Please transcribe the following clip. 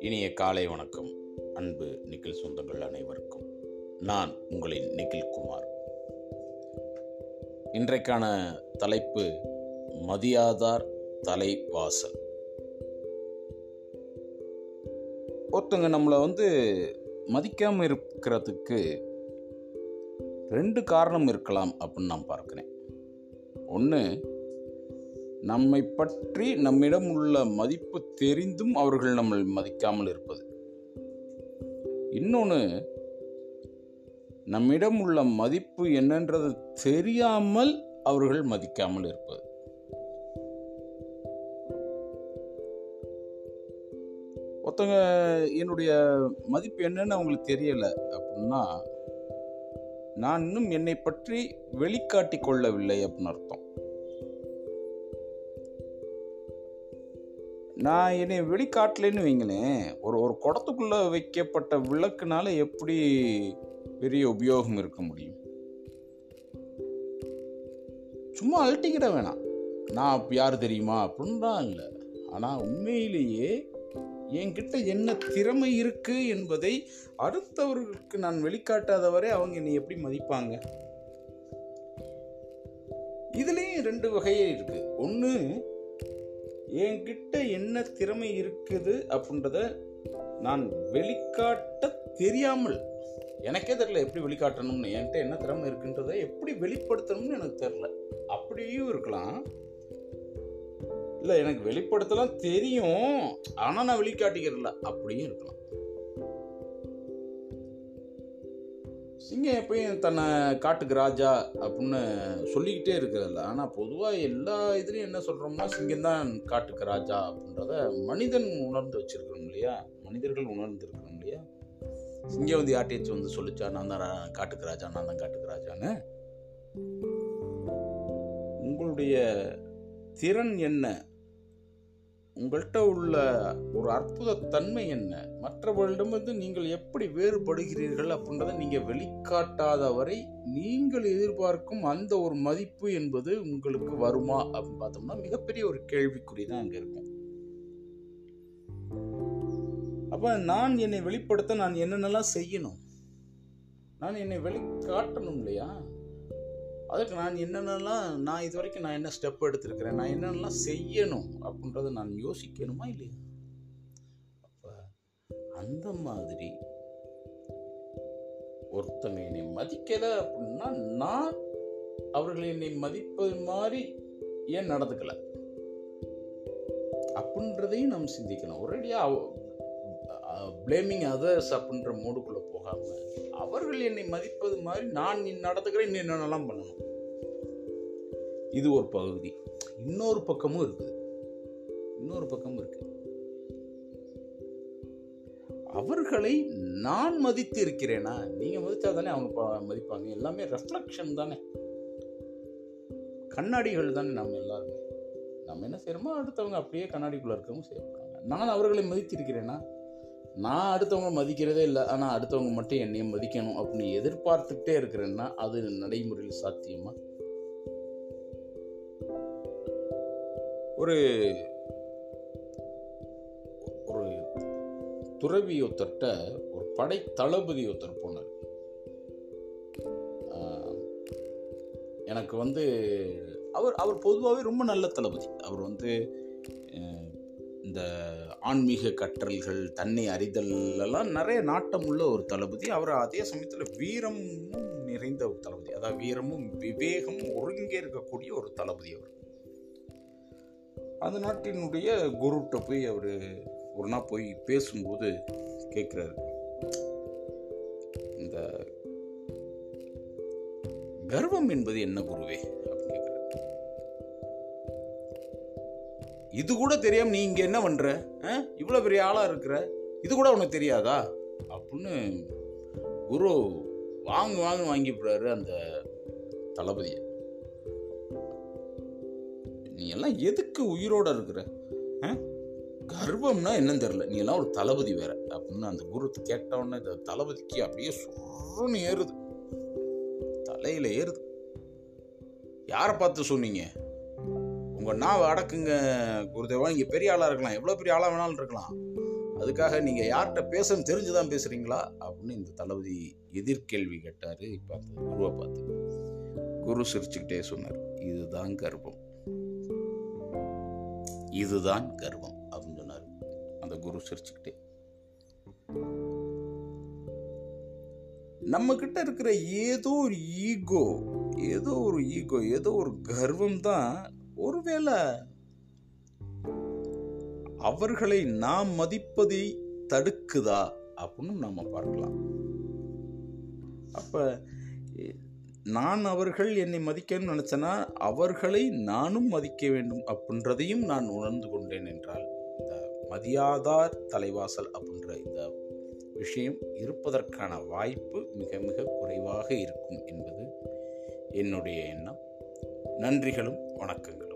இனிய காலை வணக்கம். அன்பு நிக்கில் சொந்தங்கள் அனைவருக்கும். நான் உங்களின் நிக்கில் குமார். இன்றைக்கான தலைப்பு மதியாதார் தலைவாசல். ஒருத்தங்க நம்மளை வந்து மதிக்காமல் இருக்கிறதுக்கு ரெண்டு காரணம் இருக்கலாம் அப்படின்னு நான் பார்க்குறேன். ஒன்று நம்மை பற்றி நம்மிடம் உள்ள மதிப்பு தெரிந்தும் அவர்கள் நம்மை மதிக்காமல் இருப்பது. இன்னொன்று நம்மிடம் உள்ள மதிப்பு என்னன்றது தெரியாமல் அவர்கள் மதிக்காமல் இருப்பது. ஒருத்தங்க என்னுடைய மதிப்பு என்னன்னு அவங்களுக்கு தெரியலை அப்படின்னா நான் இன்னும் என்னை பற்றி வெளிக்காட்டி கொள்ளவில்லை அப்படின்னு அர்த்தம். நான் என்னை வெளிக்காட்டலைன்னு வைங்களேன் ஒரு ஒரு குடத்துக்குள்ளே வைக்கப்பட்ட விளக்குனால எப்படி பெரிய உபயோகம் இருக்க முடியும்? சும்மா அழட்டிக்கிட வேணாம். நான் யார் தெரியுமா? அப்படின்றான் இல்லை. ஆனால் உண்மையிலேயே என்கிட்ட என்ன திறமை இருக்குது என்பதை அடுத்தவர்களுக்கு நான் வெளிக்காட்டாத வரை அவங்க என்னை எப்படி மதிப்பாங்க? இதுலேயும் ரெண்டு வகையே இருக்குது ஒன்று என்கிட்ட என்ன திறமை இருக்குது அப்படின்றத நான் வெளிக்காட்ட தெரியாமல் எனக்கே தெரில எப்படி வெளிக்காட்டணும்னு. என்கிட்ட என்ன திறமை இருக்குன்றதை எப்படி வெளிப்படுத்தணும்னு எனக்கு தெரில அப்படியும் இருக்கலாம். இல்லை எனக்கு வெளிப்படுத்தலாம் தெரியும். ஆனால் நான் வெளிக்காட்டிக்கிறதில்ல அப்படியும் இருக்கலாம். சிங்கம் எப்பயும் தன்னை காட்டுக்கு ராஜா அப்படின்னு சொல்லிக்கிட்டே இருக்கிறதில்ல ஆனால் பொதுவாக எல்லா இதுலேயும் என்ன சொல்கிறோம்னா சிங்கம் தான் காட்டுக்கு ராஜா அப்படின்றத மனிதன் உணர்ந்து வச்சிருக்கிறோம் இல்லையா? மனிதர்கள் உணர்ந்துருக்கிறோம் இல்லையா? சிங்கம் வந்து யார்ட்டையாச்சும் வந்து சொல்லிச்சா நான் தான் காட்டுக்கு ராஜா நான் தான் காட்டுக்கு ராஜான்னு? உங்களுடைய திறன் என்ன? உங்கள்கிட்ட உள்ள ஒரு அற்புத தன்மை என்ன மற்றவர்களிடமிருந்து நீங்கள் எப்படி வேறுபடுகிறீர்கள் அப்படின்றத நீங்கள் வெளிக்காட்டாத வரை நீங்கள் எதிர்பார்க்கும் அந்த ஒரு மதிப்பு என்பது உங்களுக்கு வருமா அப்படின்னு பார்த்தோம்னா மிகப்பெரிய ஒரு கேள்விக்குறி தான் அங்கே இருக்கும். அப்போ நான் என்னை வெளிப்படுத்த நான் என்னென்னலாம் செய்யணும்? நான் என்னை வெளிக்காட்டணும் இல்லையா? அதுக்கு நான் என்னென்னலாம் நான் இது வரைக்கும் நான் என்ன ஸ்டெப் எடுத்திருக்கிறேன் நான் என்னென்னலாம் செய்யணும் அப்படின்றத நான் யோசிக்கணுமா இல்லையா? அப்போ அந்த மாதிரி ஒருத்தங்க என்னை மதிக்கலை அப்படின்னா நான் அவர்கள் என்னை மதிப்பது மாதிரி ஏன் நடந்துக்கலை? அப்படின்றதையும் நம்ம சிந்திக்கணும். ஒரேடியாக பிளேமிங் அதர்ஸ் அப்படின்ற மூடுக்குள்ளே போகாமல் அவர்கள் என்னை மதிப்பது மாதிரி நான் நடந்துக்கிறேன் இன்னும் என்னென்னலாம் பண்ணணும்? இது ஒரு பகுதி. இன்னொரு பக்கமும் இருக்குது. இன்னொரு பக்கமும் இருக்குது அவர்களை நான் மதித்து இருக்கிறேனா? நீங்கள் மதித்தா தானே அவங்க மதிப்பாங்க. எல்லாமே ரெஃப்ளக்ஷன் தானே. கண்ணாடிகள் தானே நம்ம எல்லாருமே. நம்ம என்ன செய்கிறோமோ அடுத்தவங்க அப்படியே கண்ணாடிக்குள்ளே இருக்கவும் செய்யப்படுறாங்க நான் அவர்களை மதித்திருக்கிறேனா நான் அடுத்தவங்க மதிக்கிறதே இல்லை. ஆனால் அடுத்தவங்க மட்டும் என்னையும் மதிக்கணும் அப்படின்னு எதிர்பார்த்துக்கிட்டே இருக்கிறேன்னா அது நடைமுறையில் சாத்தியமா? ஒரு ஒரு துறவி ஒருத்தர்கிட்ட ஒரு படை தளபதி ஒருத்தர் போனார். எனக்கு வந்து அவர் அவர் பொதுவாகவே ரொம்ப நல்ல தளபதி. அவர் வந்து இந்த ஆன்மீக கற்றல்கள் தன்னை அறிதல்லாம் நிறைய நாட்டம் உள்ள ஒரு தளபதி. அவர் அதே சமயத்தில் வீரமும் நிறைந்த ஒரு தளபதி. அதாவது வீரமும் விவேகமும் ஒருங்கே இருக்கக்கூடிய ஒரு தளபதி அவர். அந்த நாட்டினுடைய குருட்ட போய் அவர் ஒரு நாள் போய் பேசும்போது கேட்குறாரு. இந்த கர்வம் என்பது என்ன குருவே? இது கூட தெரியாம நீ இங்க என்ன பண்ற? இவ்வளோ பெரிய ஆளா இருக்கிற? இது கூட உனக்கு தெரியாதா? அப்படின்னு குரு வாங்க வாங்க வாங்கிவிடுறாரு அந்த தளபதியை. நீ எல்லாம் எதுக்கு உயிரோட இருக்கிற? கர்வம்னா என்னன்னு தெரியல. நீ எல்லாம் ஒரு தளபதி வேற. அப்படின்னு அந்த குரு கேட்டவுடனே இந்த தளபதிக்கு அப்படியே சுருன்னு ஏறுது. தலையில ஏறுது. யாரை பார்த்து சொன்னீங்க? உங்கள் நாவை அடக்குங்க குருதேவா. இங்கே பெரிய ஆளாக இருக்கலாம். எவ்வளோ பெரிய ஆளாக வேணாலும் இருக்கலாம். அதுக்காக நீங்கள் யார்கிட்ட பேசணும் தெரிஞ்சு தான் பேசுகிறீங்களா அப்படின்னு இந்த தளபதி எதிர்கேள்வி கேட்டார். இப்போ குருவை பார்த்து குரு சிரிச்சுக்கிட்டே சொன்னார். இதுதான் கர்வம். இதுதான் கர்வம். அப்படின்னு சொன்னார். அந்த குரு சிரிச்சுக்கிட்டே. நம்ம கிட்ட இருக்கிற ஏதோ ஒரு ஈகோ ஏதோ ஒரு ஈகோ ஏதோ ஒரு கர்வம் தான் ஒருவேளை அவர்களை நாம் மதிப்பதை தடுக்குதா அப்படின்னு நம்ம பார்க்கலாம். அப்போ நான் அவர்கள் என்னை மதிக்கணும்னு நினச்சேன்னா அவர்களை நானும் மதிக்க வேண்டும் அப்படின்றதையும் நான் உணர்ந்து கொண்டேன் என்றால் இந்த மதியாதார் தலைவாசல் அப்படின்ற இந்த விஷயம் இருப்பதற்கான வாய்ப்பு மிக மிக குறைவாக இருக்கும் என்பது என்னுடைய எண்ணம். நன்றிகளும். வணக்கங்கள்.